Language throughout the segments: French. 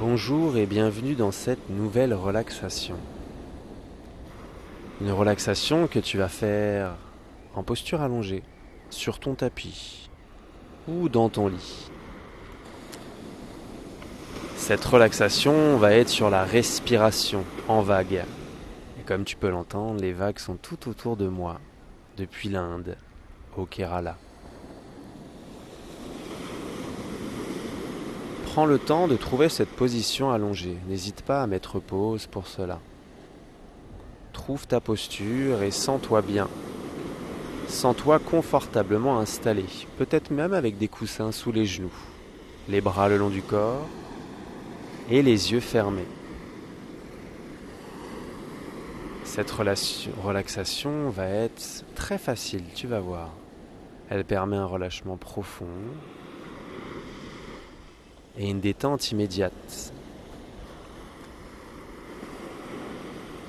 Bonjour et bienvenue dans cette nouvelle relaxation. Une relaxation que tu vas faire en posture allongée, sur ton tapis ou dans ton lit. Cette relaxation va être sur la respiration en vague. Et comme tu peux l'entendre, les vagues sont tout autour de moi, depuis l'Inde au Kerala. Prends le temps de trouver cette position allongée. N'hésite pas à mettre pause pour cela. Trouve ta posture et sens-toi bien. Sens-toi confortablement installé, peut-être même avec des coussins sous les genoux, les bras le long du corps et les yeux fermés. Cette relaxation va être très facile, tu vas voir. Elle permet un relâchement profond et une détente immédiate.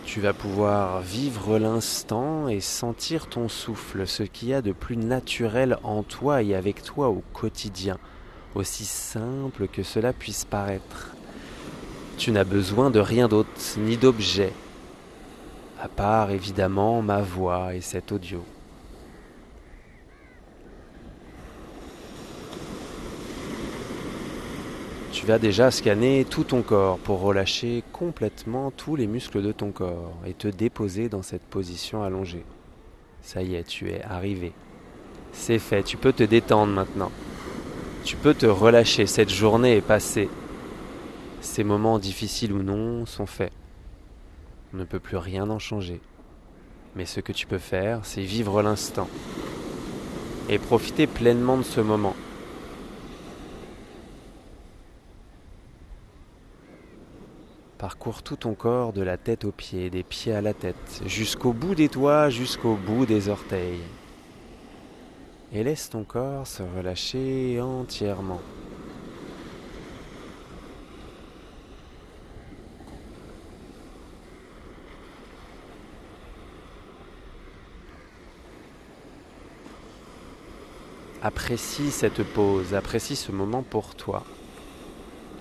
Tu vas pouvoir vivre l'instant et sentir ton souffle, ce qu'il y a de plus naturel en toi et avec toi au quotidien, aussi simple que cela puisse paraître. Tu n'as besoin de rien d'autre, ni d'objet, à part évidemment ma voix et cet audio. Tu vas déjà scanner tout ton corps pour relâcher complètement tous les muscles de ton corps et te déposer dans cette position allongée. Ça y est, tu es arrivé. C'est fait, tu peux te détendre maintenant. Tu peux te relâcher, cette journée est passée. Ces moments difficiles ou non sont faits. On ne peut plus rien en changer. Mais ce que tu peux faire, c'est vivre l'instant et profiter pleinement de ce moment. Parcours tout ton corps de la tête aux pieds, des pieds à la tête, jusqu'au bout des doigts, jusqu'au bout des orteils. Et laisse ton corps se relâcher entièrement. Apprécie cette pause, apprécie ce moment pour toi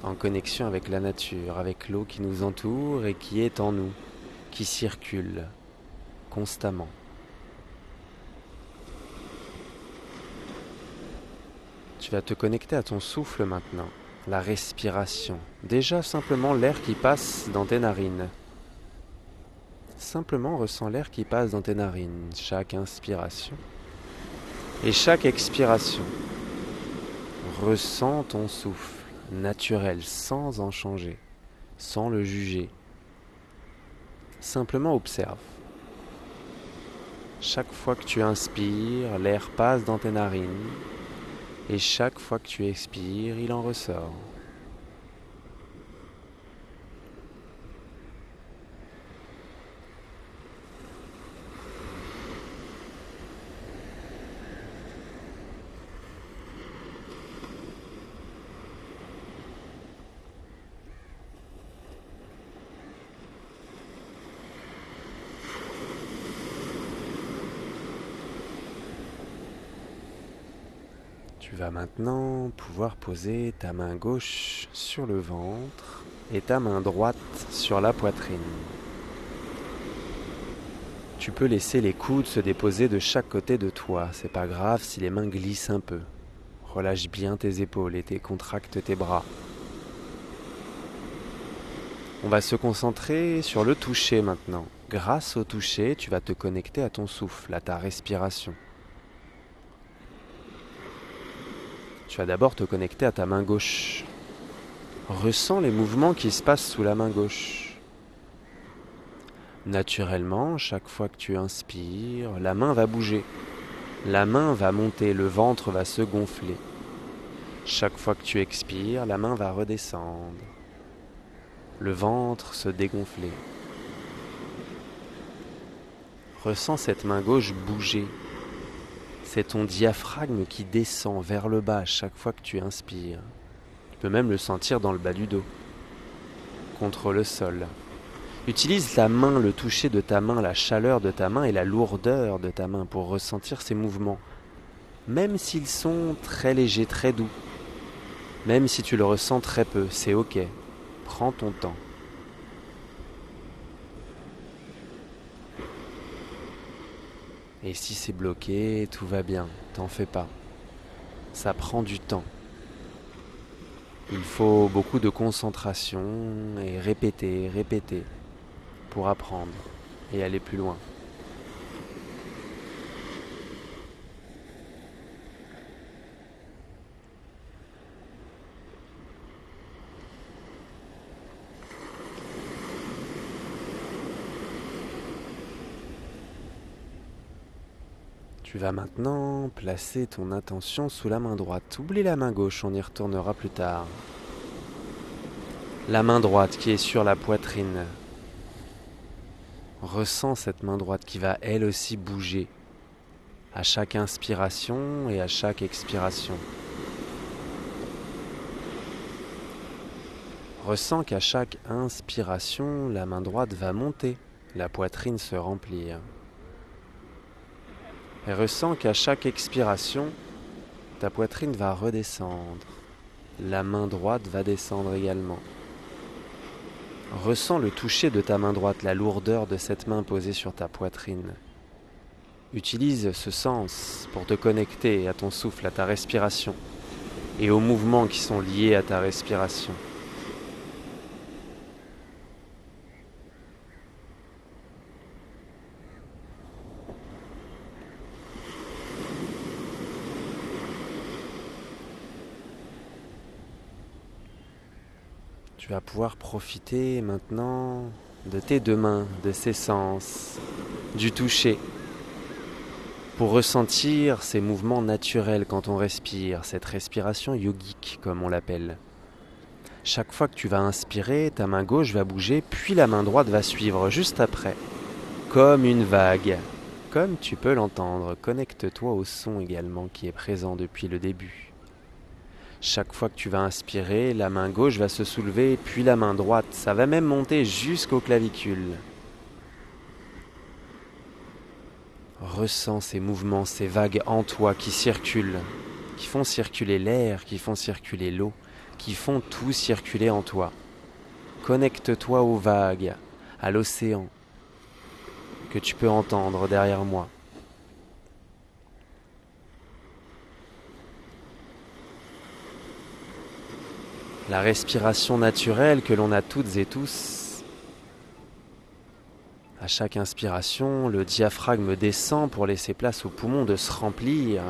en connexion avec la nature, avec l'eau qui nous entoure et qui est en nous, qui circule constamment. Tu vas te connecter à ton souffle maintenant, la respiration, déjà simplement l'air qui passe dans tes narines. Simplement ressens l'air qui passe dans tes narines, chaque inspiration et chaque expiration. Ressens ton souffle naturel, sans en changer, sans le juger. Simplement observe. Chaque fois que tu inspires, l'air passe dans tes narines, et chaque fois que tu expires, il en ressort. Tu vas maintenant pouvoir poser ta main gauche sur le ventre et ta main droite sur la poitrine. Tu peux laisser les coudes se déposer de chaque côté de toi, c'est pas grave si les mains glissent un peu. Relâche bien tes épaules et contracte tes bras. On va se concentrer sur le toucher maintenant. Grâce au toucher, tu vas te connecter à ton souffle, à ta respiration. Tu vas d'abord te connecter à ta main gauche. Ressens les mouvements qui se passent sous la main gauche. Naturellement, chaque fois que tu inspires, la main va bouger. La main va monter, le ventre va se gonfler. Chaque fois que tu expires, la main va redescendre. Le ventre se dégonfler. Ressens cette main gauche bouger, c'est ton diaphragme qui descend vers le bas chaque fois que tu inspires. Tu peux même le sentir dans le bas du dos, contre le sol. Utilise la main, le toucher de ta main, la chaleur de ta main et la lourdeur de ta main pour ressentir ces mouvements, même s'ils sont très légers, très doux. Même si tu le ressens très peu, c'est ok. Prends ton temps. Et si c'est bloqué, tout va bien, t'en fais pas. Ça prend du temps. Il faut beaucoup de concentration et répéter, répéter pour apprendre et aller plus loin. Tu vas maintenant placer ton attention sous la main droite. Oublie la main gauche, on y retournera plus tard. La main droite qui est sur la poitrine. Ressens cette main droite qui va elle aussi bouger à chaque inspiration et à chaque expiration. Ressens qu'à chaque inspiration, la main droite va monter, la poitrine se remplir et ressens qu'à chaque expiration, ta poitrine va redescendre. La main droite va descendre également. Ressens le toucher de ta main droite, la lourdeur de cette main posée sur ta poitrine. Utilise ce sens pour te connecter à ton souffle, à ta respiration et aux mouvements qui sont liés à ta respiration. Tu vas pouvoir profiter maintenant de tes deux mains, de ses sens, du toucher, pour ressentir ces mouvements naturels quand on respire, cette respiration yogique comme on l'appelle. Chaque fois que tu vas inspirer, ta main gauche va bouger, puis la main droite va suivre juste après, comme une vague, comme tu peux l'entendre. Connecte-toi au son également qui est présent depuis le début. Chaque fois que tu vas inspirer, la main gauche va se soulever, puis la main droite. Ça va même monter jusqu'aux clavicules. Ressens ces mouvements, ces vagues en toi qui circulent, qui font circuler l'air, qui font circuler l'eau, qui font tout circuler en toi. Connecte-toi aux vagues, à l'océan que tu peux entendre derrière moi. La respiration naturelle que l'on a toutes et tous. À chaque inspiration, le diaphragme descend pour laisser place aux poumons de se remplir.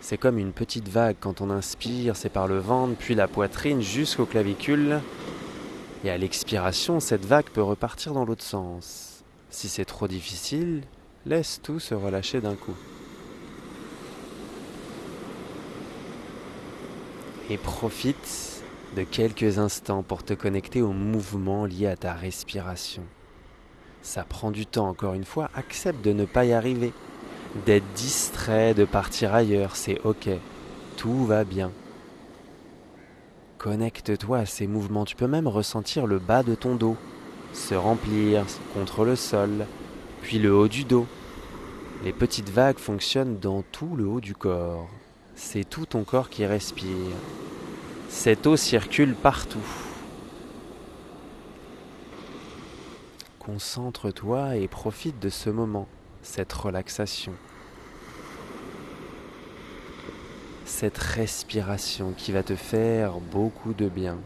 C'est comme une petite vague quand on inspire, c'est par le ventre, puis la poitrine jusqu'aux clavicules. Et à l'expiration, cette vague peut repartir dans l'autre sens. Si c'est trop difficile, laisse tout se relâcher d'un coup. Et profite de quelques instants pour te connecter au mouvement lié à ta respiration. Ça prend du temps, encore une fois, accepte de ne pas y arriver, d'être distrait, de partir ailleurs, c'est ok, tout va bien. Connecte-toi à ces mouvements, tu peux même ressentir le bas de ton dos se remplir contre le sol, puis le haut du dos. Les petites vagues fonctionnent dans tout le haut du corps. C'est tout ton corps qui respire. Cette eau circule partout. Concentre-toi et profite de ce moment, cette relaxation, cette respiration qui va te faire beaucoup de bien.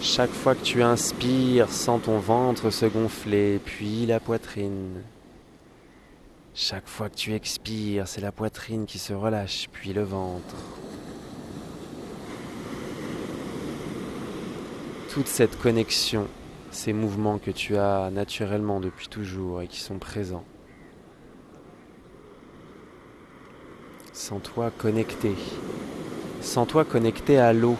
Chaque fois que tu inspires, sens ton ventre se gonfler, puis la poitrine. Chaque fois que tu expires, c'est la poitrine qui se relâche, puis le ventre. Toute cette connexion, ces mouvements que tu as naturellement depuis toujours et qui sont présents. Sens-toi connecté. Sens-toi connecté à l'eau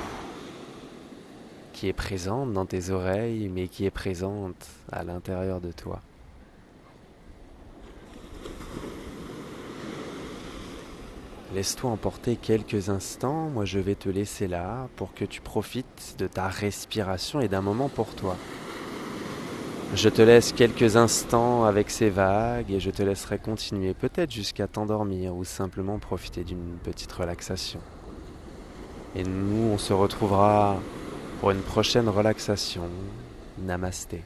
qui est présente dans tes oreilles, mais qui est présente à l'intérieur de toi. Laisse-toi emporter quelques instants, moi je vais te laisser là pour que tu profites de ta respiration et d'un moment pour toi. Je te laisse quelques instants avec ces vagues et je te laisserai continuer peut-être jusqu'à t'endormir ou simplement profiter d'une petite relaxation. Et nous, on se retrouvera pour une prochaine relaxation. Namasté.